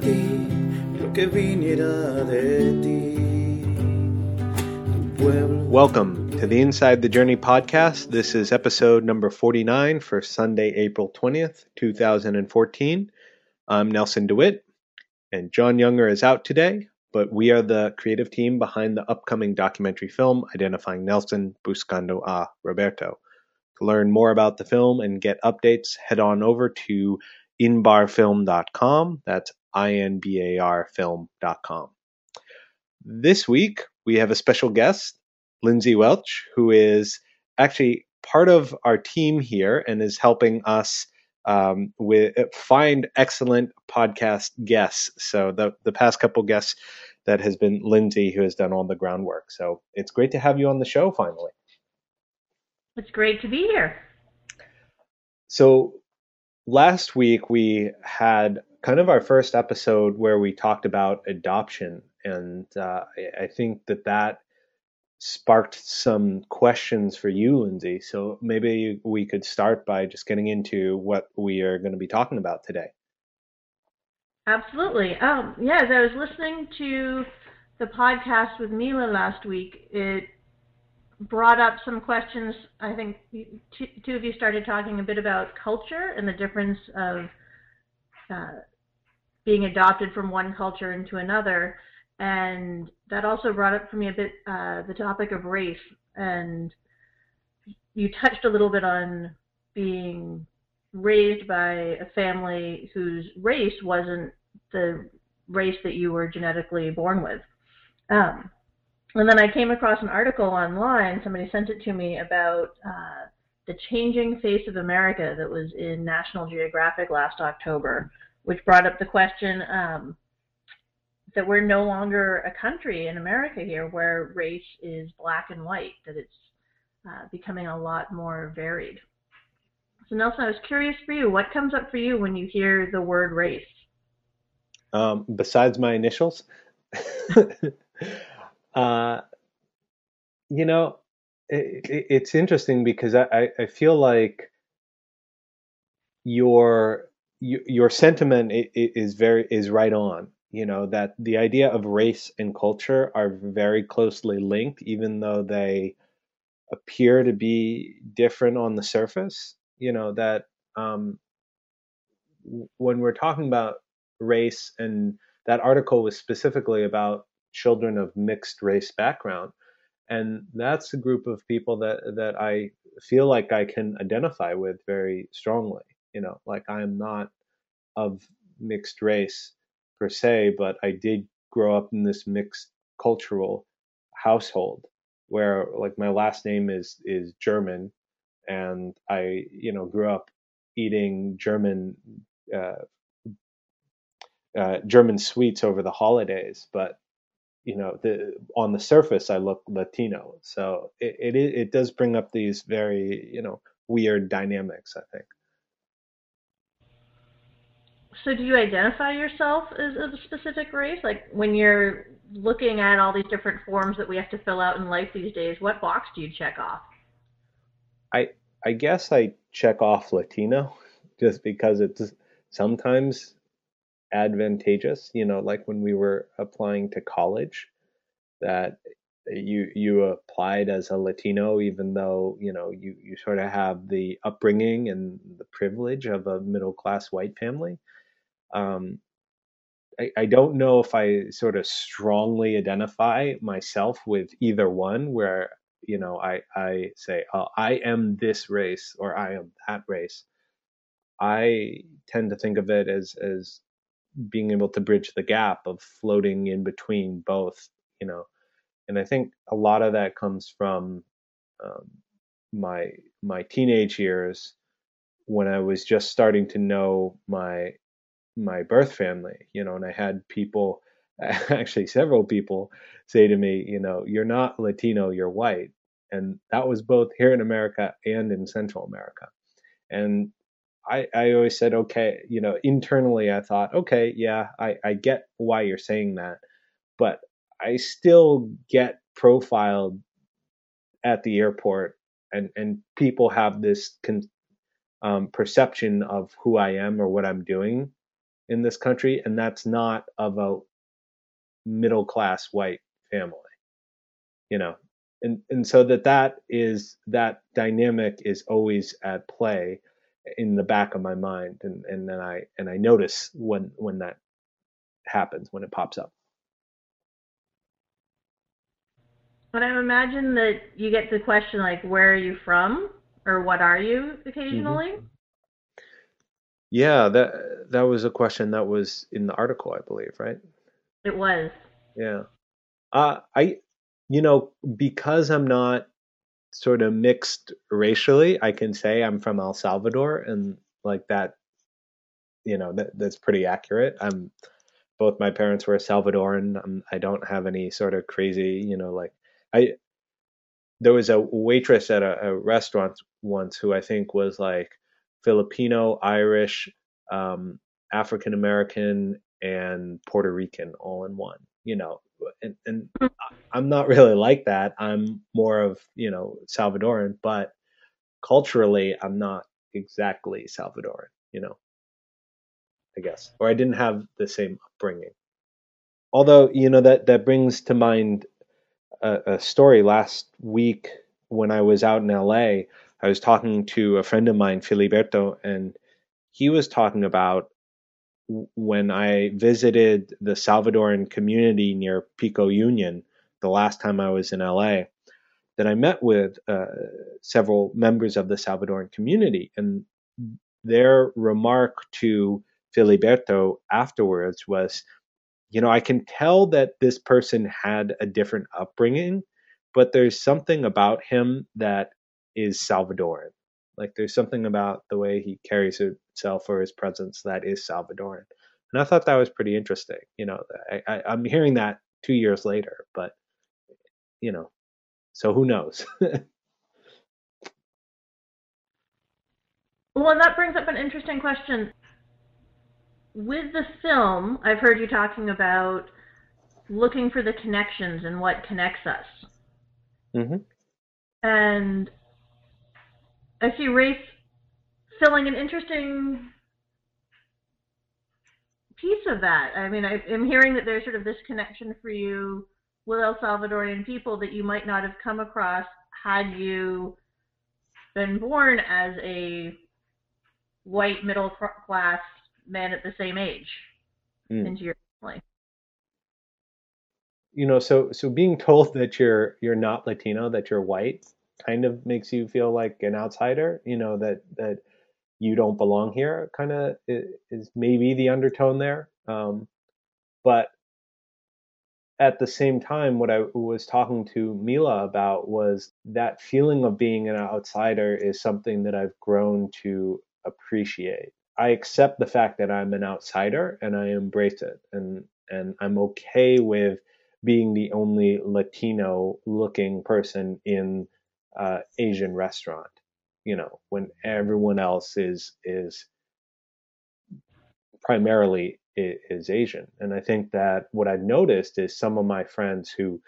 ti lo que viniera de ti. Welcome to the Inside the Journey podcast. This is episode number 49 for Sunday, April 20th, 2014. I'm Nelson DeWitt, and John Younger is out today, but we are the creative team behind the upcoming documentary film identifying Nelson Buscando a Roberto. To learn more about the film and get updates, head on over to inbarfilm.com. That's I-N-B-A-R film.com. This week, we have a special guest, Lindsay Welch, who is actually part of our team here and is helping us um, with find excellent podcast guests. So the the past couple guests that has been Lindsay who has done all the groundwork. So it's great to have you on the show finally. It's great to be here. So last week we had kind of our first episode where we talked about adoption, and uh, I think that that sparked some questions for you, Lindsay. So maybe we could start by just getting into what we are going to be talking about today. Absolutely. Um, yeah, as I was listening to the podcast with Mila last week, it brought up some questions. I think two, two of you started talking a bit about culture and the difference of uh, being adopted from one culture into another, and that also brought up for me a bit uh, the topic of race. And you touched a little bit on being raised by a family whose race wasn't the race that you were genetically born with. Um, and then I came across an article online, somebody sent it to me about uh, the changing face of America that was in National Geographic last October, which brought up the question um, that we're no longer a country in America here where race is black and white, that it's uh, becoming a lot more varied. So Nelson, I was curious for you, what comes up for you when you hear the word race? Um, besides my initials? Uh, you know, it, it's interesting because I, I feel like your your sentiment is very is right on. You know that the idea of race and culture are very closely linked, even though they appear to be different on the surface. You know that um, when we're talking about race, and that article was specifically about children of mixed race background. And that's a group of people that, that I feel like I can identify with very strongly. You know, like I'm not of mixed race per se, but I did grow up in this mixed cultural household where like my last name is is German and I you know grew up eating German uh, uh, German sweets over the holidays, but you know, the, on the surface, I look Latino. So it, it, it does bring up these very, you know, weird dynamics, I think. So do you identify yourself as a specific race? Like when you're looking at all these different forms that we have to fill out in life these days, what box do you check off? I I guess I check off Latino just because it's sometimes advantageous, you know, like when we were applying to college, that you you applied as a Latino, even though you know you you sort of have the upbringing and the privilege of a middle class white family. Um, I, I don't know if I sort of strongly identify myself with either one, where you know I I say oh, I am this race or I am that race. I tend to think of it as as being able to bridge the gap of floating in between both, you know. And I think a lot of that comes from um, my my teenage years when I was just starting to know my my birth family, you know, and I had people, actually several people, say to me, you know, you're not Latino, you're white, and that was both here in America and in Central America, and I, I always said, okay, you know, internally I thought, okay, yeah, I, I get why you're saying that, but I still get profiled at the airport and, and people have this con, um, perception of who I am or what I'm doing in this country, and that's not of a middle class white family. You know, and and so that that is that dynamic is always at play in the back of my mind, and and then I and I notice when when that happens when it pops up. But I imagine that you get the question like, "Where are you from?" or "What are you?" occasionally. Mm-hmm. Yeah, that that was a question that was in the article, I believe, right? It was. Yeah. Uh, I, you know, because I'm not sort of mixed racially, I can say I'm from El Salvador, and like that, you know, that that's pretty accurate. I'm both my parents were Salvadoran. I'm, I don't have any sort of crazy, you know, like I. There was a waitress at a, a restaurant once who I think was like Filipino, Irish, um, African American, and Puerto Rican all in one. You know, and, and. I'm not really like that. I'm more of you know Salvadoran, but culturally, I'm not exactly Salvadoran. You know, I guess, or I didn't have the same upbringing. Although you know that that brings to mind a, a story last week when I was out in LA. I was talking to a friend of mine, Filiberto, and he was talking about when I visited the Salvadoran community near Pico Union the last time I was in LA, that I met with uh, several members of the Salvadoran community. And their remark to Filiberto afterwards was, you know, I can tell that this person had a different upbringing, but there's something about him that is Salvadoran. Like there's something about the way he carries himself or his presence that is Salvadoran. And I thought that was pretty interesting. You know, I, I, I'm hearing that two years later, but you know, so who knows? well, that brings up an interesting question. With the film, I've heard you talking about looking for the connections and what connects us. Mm-hmm. And I see race filling an interesting piece of that. I mean, I, am hearing that there's sort of this connection for you with El Salvadorian people that you might not have come across had you been born as a white middle class man at the same age mm. into your family. You know, so so being told that you're you're not Latino, that you're white, kind of makes you feel like an outsider, you know, that, that you don't belong here kind of is maybe the undertone there. Um, but at the same time, what I was talking to Mila about was that feeling of being an outsider is something that I've grown to appreciate. I accept the fact that I'm an outsider and I embrace it and and I'm okay with being the only Latino looking person in uh, Asian restaurant, you know, when everyone else is is primarily is Asian. And I think that what I've noticed is some of my friends who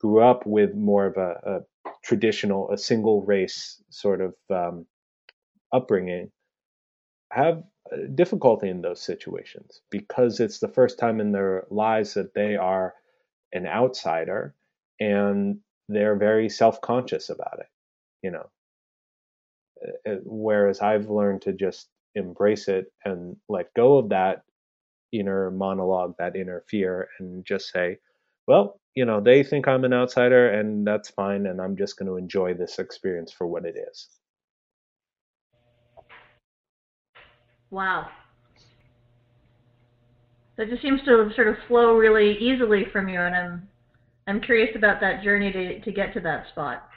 grew up with more of a, a traditional, a single race sort of um, upbringing have difficulty in those situations because it's the first time in their lives that they are an outsider and they're very self-conscious about it you know? Uh, whereas i've learned to just embrace it and let go of that inner monologue that inner fear and just say well you know they think i'm an outsider and that's fine and i'm just going to enjoy this experience for what it is. Wow. That just seems to sort of flow really easily from you and i'm I'm curious about that journey to, to get to that spot.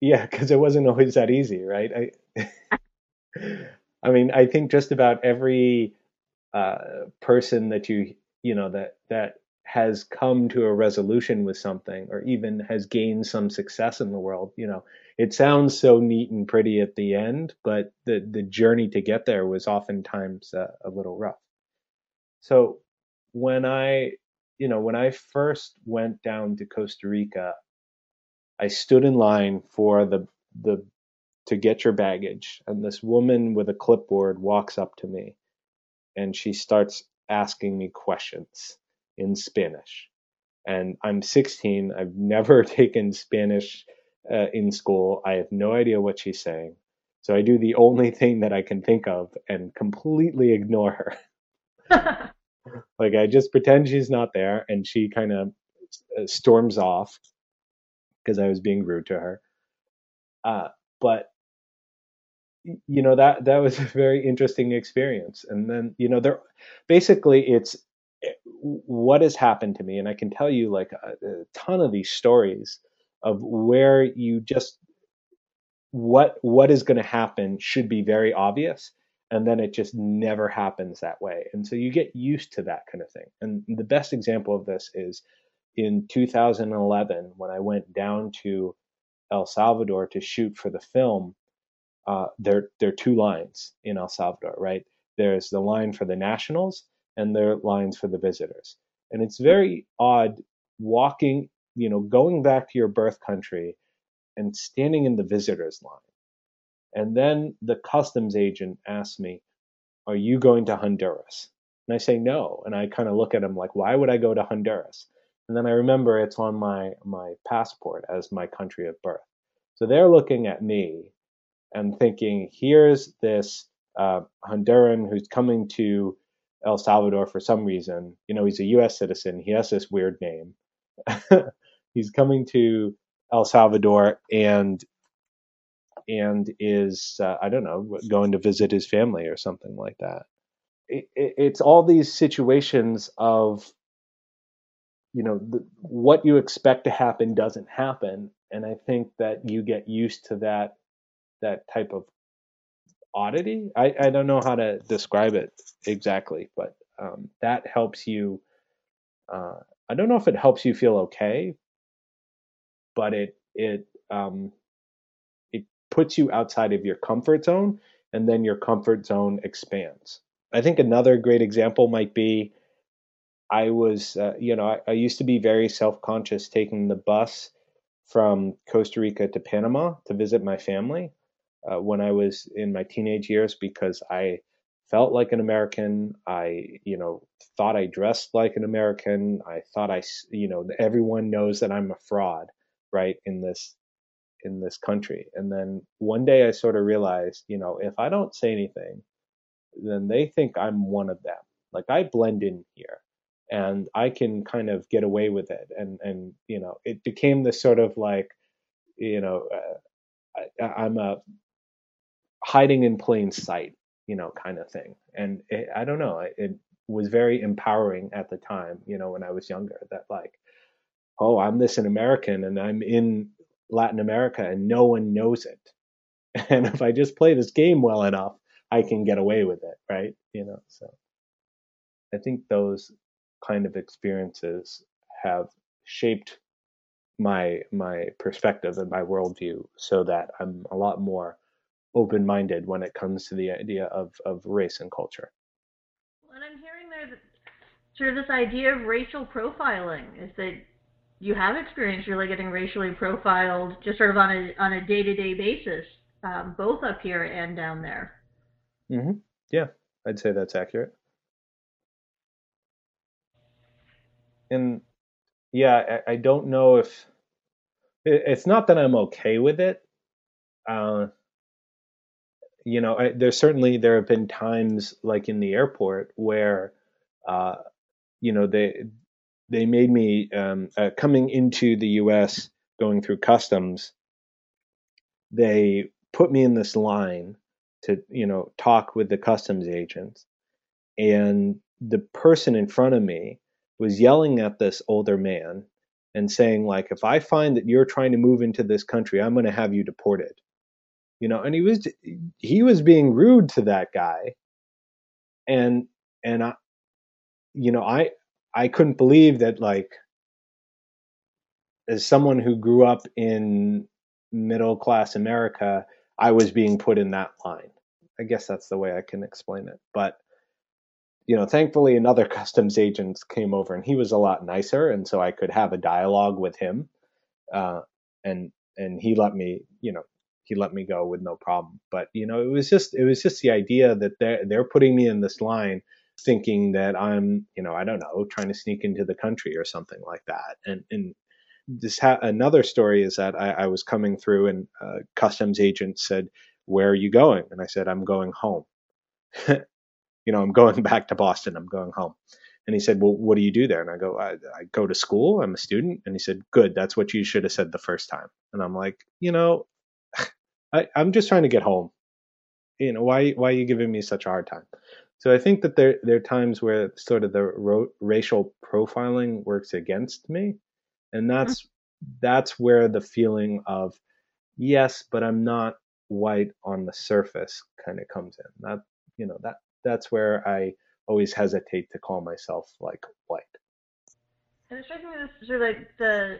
Yeah, because it wasn't always that easy, right? I, I mean, I think just about every uh, person that you you know that that has come to a resolution with something, or even has gained some success in the world, you know, it sounds so neat and pretty at the end, but the the journey to get there was oftentimes uh, a little rough. So when I you know, when I first went down to Costa Rica, I stood in line for the the to get your baggage, and this woman with a clipboard walks up to me, and she starts asking me questions in Spanish. And I'm 16. I've never taken Spanish uh, in school. I have no idea what she's saying. So I do the only thing that I can think of and completely ignore her. like I just pretend she's not there and she kind of uh, storms off because I was being rude to her. Uh, but you know that that was a very interesting experience. And then you know there, basically it's eh, what has happened to me, and I can tell you like a, a ton of these stories of where you just what what is going to happen should be very obvious and then it just never happens that way. And so you get used to that kind of thing. And the best example of this is in 2011 when i went down to el salvador to shoot for the film uh, there there are two lines in el salvador right? There's the line for the nationals and there are lines for the visitors. And it's very odd walking you know going back to your birth country and standing in the visitors line. And then the customs agent asks me, Are you going to Honduras? And I say no. And I kind of look at him like, Why would I go to Honduras? And then I remember it's on my, my passport as my country of birth. So they're looking at me and thinking, Here's this uh, Honduran who's coming to El Salvador for some reason. You know, he's a US citizen. He has this weird name. he's coming to El Salvador and and is uh, I don't know going to visit his family or something like that. It, it, it's all these situations of you know the, what you expect to happen doesn't happen, and I think that you get used to that that type of oddity. I, I don't know how to describe it exactly, but um, that helps you. Uh, I don't know if it helps you feel okay, but it it um, puts you outside of your comfort zone, and then your comfort zone expands. I think another great example might be I was, uh, you know, I, I, used to be very self conscious taking the bus from Costa Rica to Panama to visit my family uh, when I was in my teenage years because I felt like an American. I, you know, thought I dressed like an American. I thought I, you know, everyone knows that I'm a fraud right in this in this country. And then one day i sort of realized you know if i don't say anything then they think i'm one of them. Like i blend in here and i can kind of get away with it. And and you know it became this sort of like you know uh, I, i'm a hiding in plain sight you know kind of thing. And it, i don't know it was very empowering at the time you know when i was younger that like oh, I'm this an American and I'm in Latin America and no one knows it. And if I just play this game well enough, I can get away with it, right? You know, so I think those kind of experiences have shaped my my perspective and my worldview so that I'm a lot more open minded when it comes to the idea of, of race and culture. And I'm hearing there that sort of this idea of racial profiling is that you have experienced really getting racially profiled just sort of on a on a day to day basis, um, both up here and down there. Mm-hmm. Yeah, I'd say that's accurate. And yeah, I, I don't know if it, it's not that I'm okay with it. Uh, you know, I, there's certainly there have been times like in the airport where, uh, you know, they they made me um, uh, coming into the U.S. going through customs. They put me in this line to you know talk with the customs agents, and the person in front of me was yelling at this older man and saying like, if I find that you're trying to move into this country, I'm going to have you deported. You know, and he was he was being rude to that guy, and and I, you know, I I couldn't believe that like as someone who grew up in middle class America, I was being put in that line. I guess that's the way I can explain it. But you know, thankfully another customs agent came over and he was a lot nicer and so I could have a dialogue with him. Uh, and and he let me, you know, he let me go with no problem. But you know, it was just it was just the idea that they're they're putting me in this line thinking that I'm, you know, I don't know, trying to sneak into the country or something like that. And and this ha- another story is that I, I was coming through and a customs agent said, "Where are you going?" And I said, "I'm going home." you know, I'm going back to Boston. I'm going home. And he said, Well, what do you do there? And I go, I, I go to school. I'm a student. And he said, Good. That's what you should have said the first time. And I'm like, You know, I, I'm just trying to get home. You know, why, why are you giving me such a hard time? So I think that there, there are times where sort of the ro- racial profiling works against me. And that's, mm-hmm. that's where the feeling of, yes, but I'm not white on the surface kind of comes in. That, you know, that, that's where I, always hesitate to call myself like white. And it strikes me as sort of like the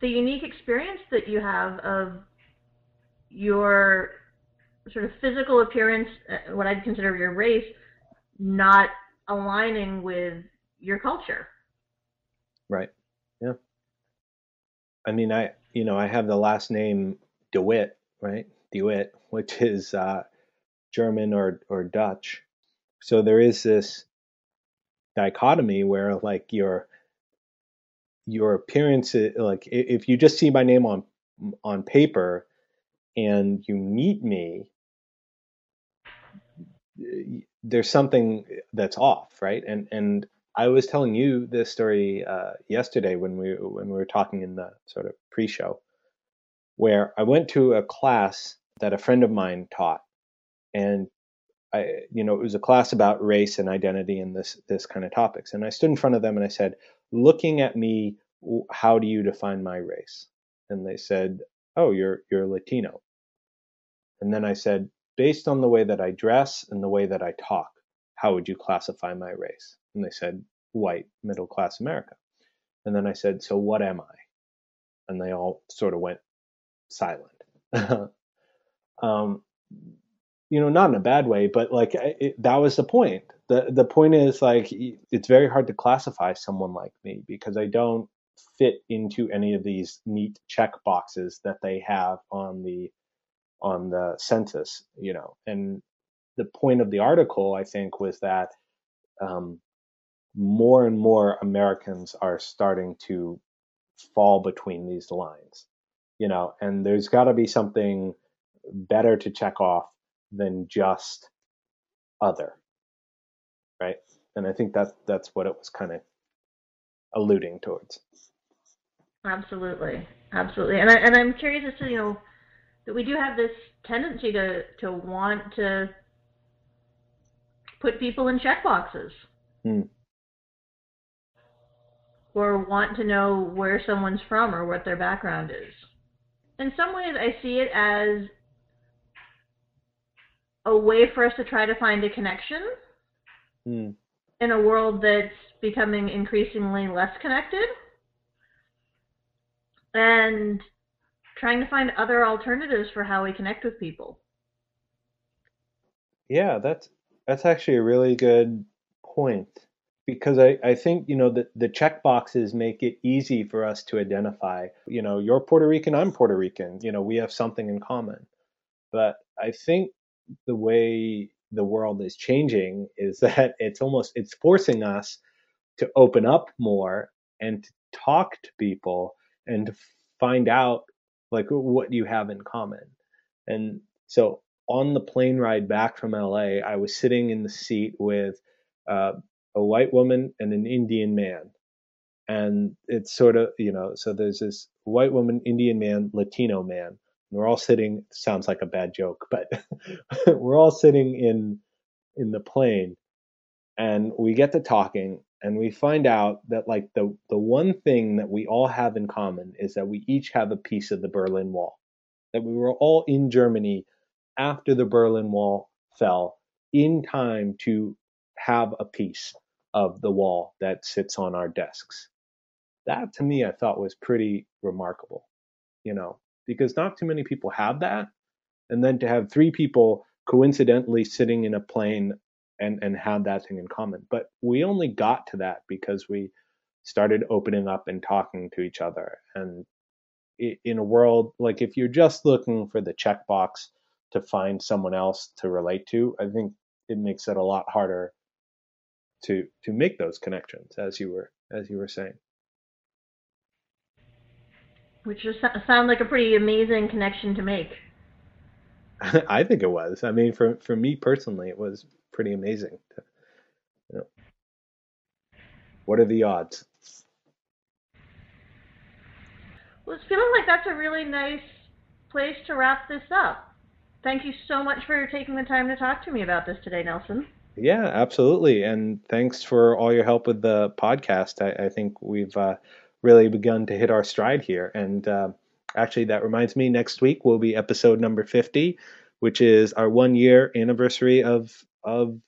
the unique experience that you have of your sort of physical appearance, uh, what I'd consider your race, not aligning with your culture. Right. Yeah. I mean, I you know I have the last name DeWitt, right? DeWitt, which is uh, German or or Dutch, so there is this dichotomy where like your your appearance like if you just see my name on on paper and you meet me there's something that's off right and and i was telling you this story uh, yesterday when we when we were talking in the sort of pre-show where i went to a class that a friend of mine taught and I, you know, it was a class about race and identity and this this kind of topics. And I stood in front of them and I said, "Looking at me, how do you define my race?" And they said, "Oh, you're you're Latino." And then I said, "Based on the way that I dress and the way that I talk, how would you classify my race?" And they said, "White, middle class America." And then I said, "So what am I?" And they all sort of went silent. um, you know, not in a bad way, but like it, that was the point. the The point is like it's very hard to classify someone like me because I don't fit into any of these neat check boxes that they have on the on the census, you know. And the point of the article, I think, was that um, more and more Americans are starting to fall between these lines, you know. And there's got to be something better to check off than just other, right? And I think that that's what it was kind of alluding towards. Absolutely, absolutely, and I, and I'm curious as to you know that we do have this tendency to to want to put people in check boxes. Hmm. Or want to know where someone's from or what their background is. In some ways, I see it as a way for us to try to find a connection mm. in a world that's becoming increasingly less connected and trying to find other alternatives for how we connect with people. Yeah, that's that's actually a really good point because I, I think you know the, the check boxes make it easy for us to identify you know you're puerto rican i'm puerto rican you know we have something in common but i think the way the world is changing is that it's almost it's forcing us to open up more and to talk to people and to find out like what you have in common. And so on the plane ride back from LA, I was sitting in the seat with uh, a white woman and an Indian man. And it's sort of, you know, so there's this white woman, Indian man, Latino man we're all sitting sounds like a bad joke but we're all sitting in in the plane and we get to talking and we find out that like the the one thing that we all have in common is that we each have a piece of the Berlin Wall that we were all in Germany after the Berlin Wall fell in time to have a piece of the wall that sits on our desks that to me I thought was pretty remarkable you know because not too many people have that. And then to have three people coincidentally sitting in a plane and, and have that thing in common. But we only got to that because we started opening up and talking to each other. And in a world like if you're just looking for the checkbox to find someone else to relate to, I think it makes it a lot harder to to make those connections as you were as you were saying which just sound like a pretty amazing connection to make i think it was i mean for for me personally it was pretty amazing to, you know, what are the odds well it's feeling like that's a really nice place to wrap this up thank you so much for taking the time to talk to me about this today nelson yeah, absolutely. And thanks for all your help with the podcast. I, I think we've uh, really begun to hit our stride here. And uh, actually, that reminds me, next week will be episode number 50, which is our one year anniversary of, of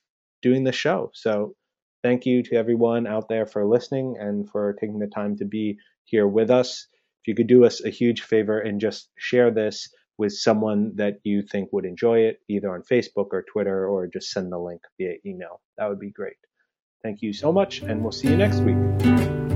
doing the show. So thank you to everyone out there for listening and for taking the time to be here with us. If you could do us a huge favor and just share this with someone that you think would enjoy it, either on Facebook or Twitter, or just send the link via email. That would be great. Thank you so much, and we'll see you next week.